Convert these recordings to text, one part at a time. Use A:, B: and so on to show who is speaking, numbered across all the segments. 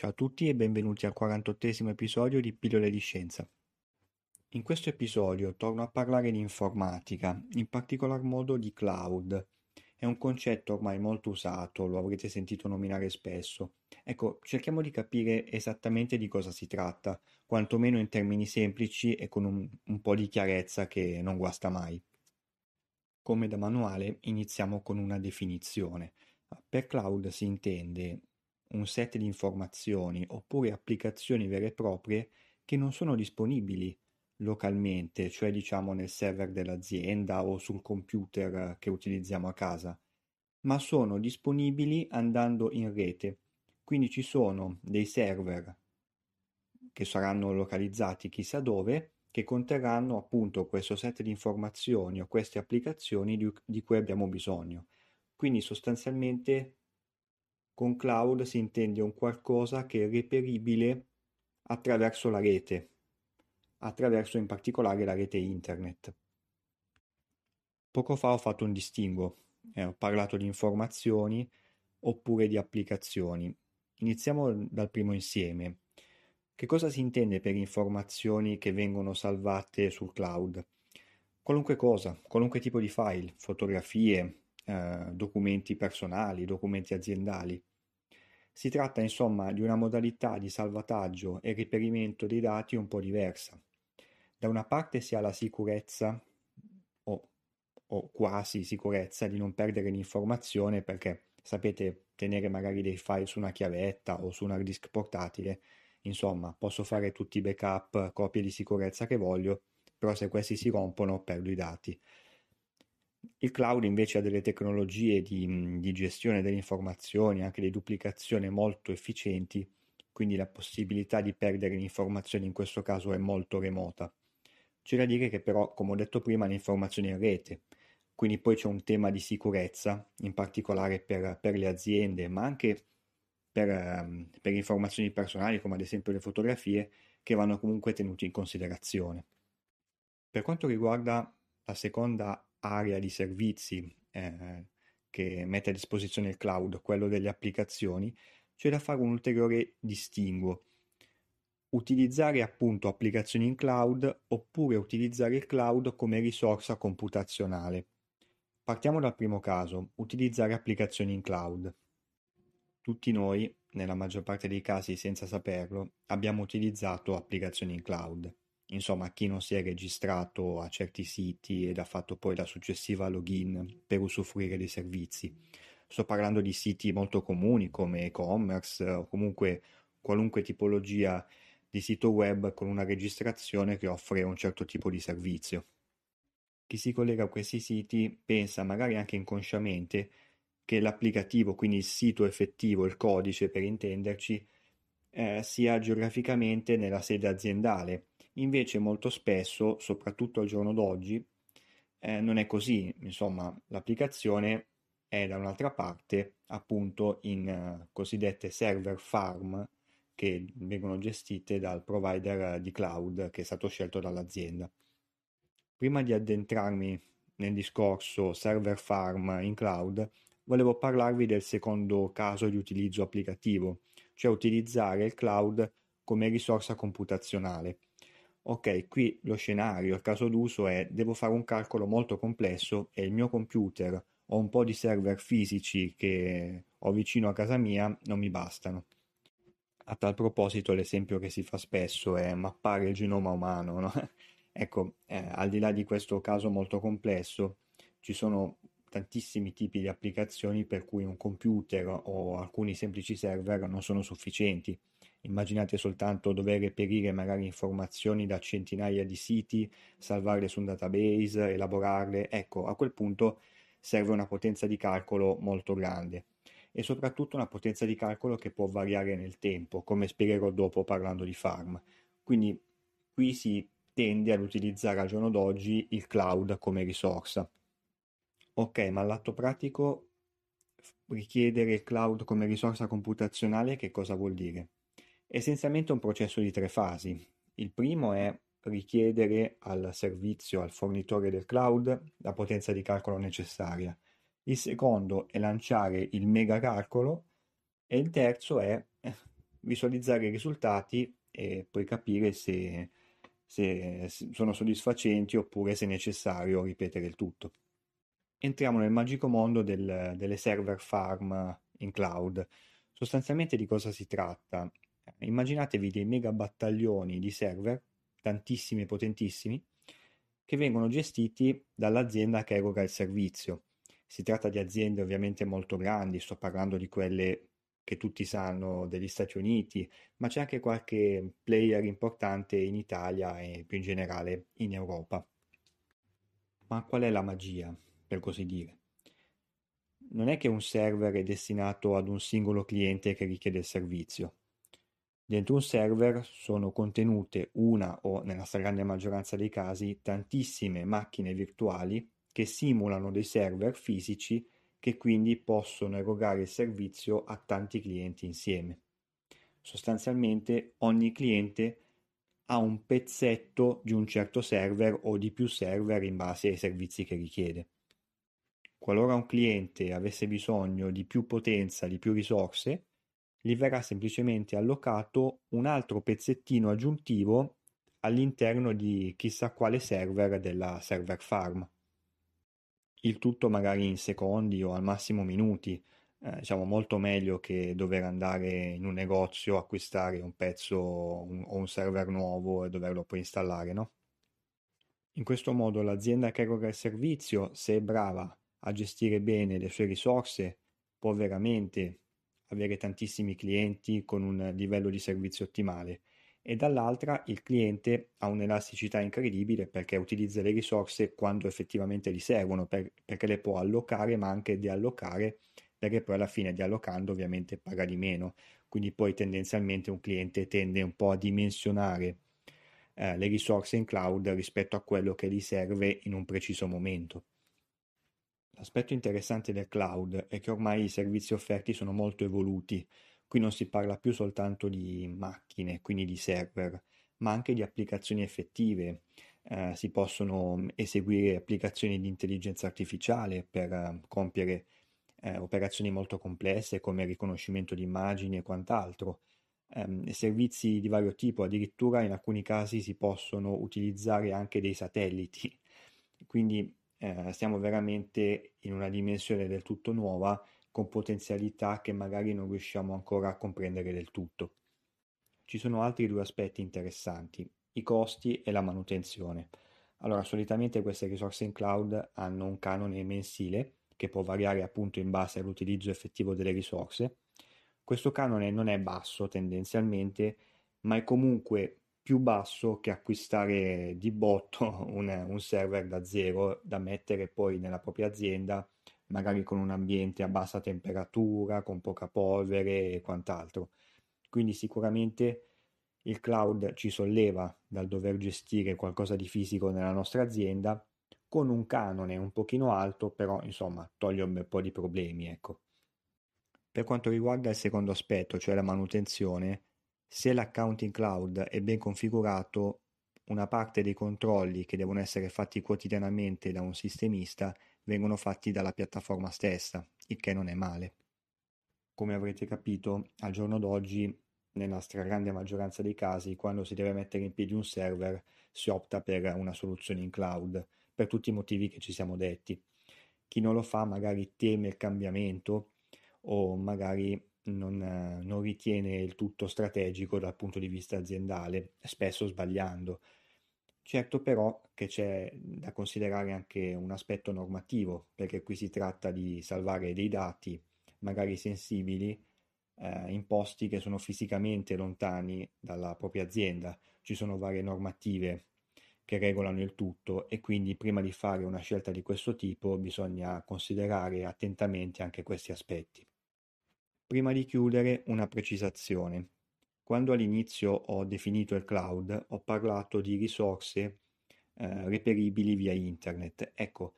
A: Ciao a tutti e benvenuti al 48 episodio di Pillole di Scienza. In questo episodio torno a parlare di informatica, in particolar modo di cloud. È un concetto ormai molto usato, lo avrete sentito nominare spesso. Ecco, cerchiamo di capire esattamente di cosa si tratta, quantomeno in termini semplici e con un, un po' di chiarezza che non guasta mai. Come da manuale iniziamo con una definizione. Per cloud si intende un set di informazioni oppure applicazioni vere e proprie che non sono disponibili localmente, cioè diciamo nel server dell'azienda o sul computer che utilizziamo a casa, ma sono disponibili andando in rete. Quindi ci sono dei server che saranno localizzati chissà dove, che conterranno appunto questo set di informazioni o queste applicazioni di, cui abbiamo bisogno. Quindi sostanzialmente con cloud si intende un qualcosa che è reperibile attraverso la rete, attraverso in particolare la rete internet. Poco fa ho fatto un distinguo, eh, ho parlato di informazioni oppure di applicazioni. Iniziamo dal primo insieme. Che cosa si intende per informazioni che vengono salvate sul cloud? Qualunque cosa, qualunque tipo di file, fotografie, eh, documenti personali, documenti aziendali. Si tratta insomma di una modalità di salvataggio e reperimento dei dati un po' diversa. Da una parte si ha la sicurezza o, o quasi sicurezza di non perdere l'informazione perché sapete tenere magari dei file su una chiavetta o su un hard disk portatile, insomma posso fare tutti i backup, copie di sicurezza che voglio, però se questi si rompono perdo i dati. Il cloud invece ha delle tecnologie di, di gestione delle informazioni, anche di duplicazione molto efficienti, quindi la possibilità di perdere l'informazione in questo caso è molto remota. C'è da dire che però, come ho detto prima, l'informazione è in rete, quindi poi c'è un tema di sicurezza, in particolare per, per le aziende, ma anche per, per informazioni personali, come ad esempio le fotografie, che vanno comunque tenuti in considerazione. Per quanto riguarda la seconda area di servizi eh, che mette a disposizione il cloud, quello delle applicazioni, c'è da fare un ulteriore distinguo. Utilizzare appunto applicazioni in cloud oppure utilizzare il cloud come risorsa computazionale. Partiamo dal primo caso, utilizzare applicazioni in cloud. Tutti noi, nella maggior parte dei casi senza saperlo, abbiamo utilizzato applicazioni in cloud. Insomma, chi non si è registrato a certi siti ed ha fatto poi la successiva login per usufruire dei servizi. Sto parlando di siti molto comuni come e-commerce o comunque qualunque tipologia di sito web con una registrazione che offre un certo tipo di servizio. Chi si collega a questi siti pensa magari anche inconsciamente che l'applicativo, quindi il sito effettivo, il codice per intenderci, sia geograficamente nella sede aziendale Invece molto spesso, soprattutto al giorno d'oggi, eh, non è così, insomma l'applicazione è da un'altra parte appunto in uh, cosiddette server farm che vengono gestite dal provider di cloud che è stato scelto dall'azienda. Prima di addentrarmi nel discorso server farm in cloud, volevo parlarvi del secondo caso di utilizzo applicativo, cioè utilizzare il cloud come risorsa computazionale. Ok, qui lo scenario, il caso d'uso è devo fare un calcolo molto complesso e il mio computer o un po' di server fisici che ho vicino a casa mia non mi bastano. A tal proposito l'esempio che si fa spesso è mappare il genoma umano, no? ecco, eh, al di là di questo caso molto complesso, ci sono tantissimi tipi di applicazioni per cui un computer o alcuni semplici server non sono sufficienti Immaginate soltanto dover reperire magari informazioni da centinaia di siti, salvarle su un database, elaborarle. Ecco, a quel punto serve una potenza di calcolo molto grande e soprattutto una potenza di calcolo che può variare nel tempo, come spiegherò dopo parlando di farm. Quindi qui si tende ad utilizzare al giorno d'oggi il cloud come risorsa. Ok, ma all'atto pratico richiedere il cloud come risorsa computazionale che cosa vuol dire? Essenzialmente un processo di tre fasi. Il primo è richiedere al servizio, al fornitore del cloud, la potenza di calcolo necessaria. Il secondo è lanciare il mega calcolo e il terzo è eh, visualizzare i risultati e poi capire se, se sono soddisfacenti oppure se è necessario ripetere il tutto. Entriamo nel magico mondo del, delle server farm in cloud. Sostanzialmente di cosa si tratta? Immaginatevi dei mega battaglioni di server, tantissimi e potentissimi, che vengono gestiti dall'azienda che eroga il servizio. Si tratta di aziende ovviamente molto grandi, sto parlando di quelle che tutti sanno degli Stati Uniti, ma c'è anche qualche player importante in Italia e più in generale in Europa. Ma qual è la magia, per così dire? Non è che un server è destinato ad un singolo cliente che richiede il servizio. Dentro un server sono contenute una o, nella stragrande maggioranza dei casi, tantissime macchine virtuali che simulano dei server fisici che quindi possono erogare il servizio a tanti clienti insieme. Sostanzialmente ogni cliente ha un pezzetto di un certo server o di più server in base ai servizi che richiede. Qualora un cliente avesse bisogno di più potenza, di più risorse, gli verrà semplicemente allocato un altro pezzettino aggiuntivo all'interno di chissà quale server della server farm. Il tutto magari in secondi o al massimo minuti, eh, diciamo molto meglio che dover andare in un negozio, acquistare un pezzo un, o un server nuovo e doverlo poi installare, no? In questo modo l'azienda che eroga il servizio, se è brava a gestire bene le sue risorse, può veramente avere tantissimi clienti con un livello di servizio ottimale e dall'altra il cliente ha un'elasticità incredibile perché utilizza le risorse quando effettivamente gli servono, per, perché le può allocare ma anche deallocare, perché poi alla fine deallocando ovviamente paga di meno, quindi poi tendenzialmente un cliente tende un po' a dimensionare eh, le risorse in cloud rispetto a quello che gli serve in un preciso momento. L'aspetto interessante del cloud è che ormai i servizi offerti sono molto evoluti, Qui non si parla più soltanto di macchine, quindi di server, ma anche di applicazioni effettive. Eh, si possono eseguire applicazioni di intelligenza artificiale per uh, compiere eh, operazioni molto complesse come riconoscimento di immagini e quant'altro. Eh, servizi di vario tipo, addirittura in alcuni casi si possono utilizzare anche dei satelliti. Quindi eh, stiamo veramente in una dimensione del tutto nuova con potenzialità che magari non riusciamo ancora a comprendere del tutto. Ci sono altri due aspetti interessanti, i costi e la manutenzione. Allora, solitamente queste risorse in cloud hanno un canone mensile che può variare appunto in base all'utilizzo effettivo delle risorse. Questo canone non è basso tendenzialmente, ma è comunque più basso che acquistare di botto un, un server da zero da mettere poi nella propria azienda magari con un ambiente a bassa temperatura, con poca polvere e quant'altro. Quindi sicuramente il cloud ci solleva dal dover gestire qualcosa di fisico nella nostra azienda con un canone un pochino alto, però insomma toglie un bel po' di problemi, ecco. Per quanto riguarda il secondo aspetto, cioè la manutenzione, se l'accounting cloud è ben configurato, una parte dei controlli che devono essere fatti quotidianamente da un sistemista vengono fatti dalla piattaforma stessa, il che non è male. Come avrete capito, al giorno d'oggi, nella stragrande maggioranza dei casi, quando si deve mettere in piedi un server, si opta per una soluzione in cloud, per tutti i motivi che ci siamo detti. Chi non lo fa magari teme il cambiamento o magari non, non ritiene il tutto strategico dal punto di vista aziendale, spesso sbagliando, Certo però che c'è da considerare anche un aspetto normativo, perché qui si tratta di salvare dei dati magari sensibili eh, in posti che sono fisicamente lontani dalla propria azienda. Ci sono varie normative che regolano il tutto e quindi prima di fare una scelta di questo tipo bisogna considerare attentamente anche questi aspetti. Prima di chiudere una precisazione. Quando all'inizio ho definito il cloud ho parlato di risorse eh, reperibili via internet. Ecco,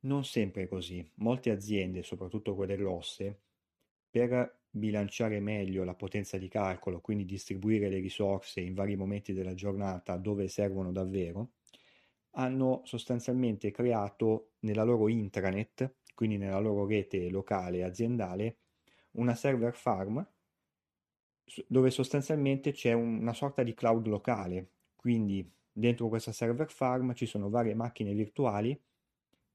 A: non sempre così. Molte aziende, soprattutto quelle grosse, per bilanciare meglio la potenza di calcolo, quindi distribuire le risorse in vari momenti della giornata dove servono davvero, hanno sostanzialmente creato nella loro intranet, quindi nella loro rete locale aziendale, una server farm dove sostanzialmente c'è una sorta di cloud locale, quindi dentro questa server farm ci sono varie macchine virtuali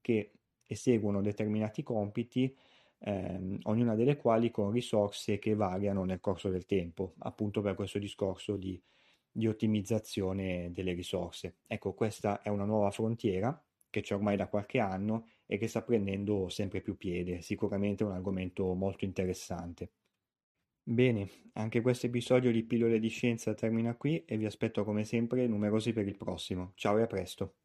A: che eseguono determinati compiti, ehm, ognuna delle quali con risorse che variano nel corso del tempo, appunto per questo discorso di, di ottimizzazione delle risorse. Ecco, questa è una nuova frontiera che c'è ormai da qualche anno e che sta prendendo sempre più piede, sicuramente un argomento molto interessante. Bene, anche questo episodio di Pillole di Scienza termina qui e vi aspetto come sempre numerosi per il prossimo. Ciao e a presto!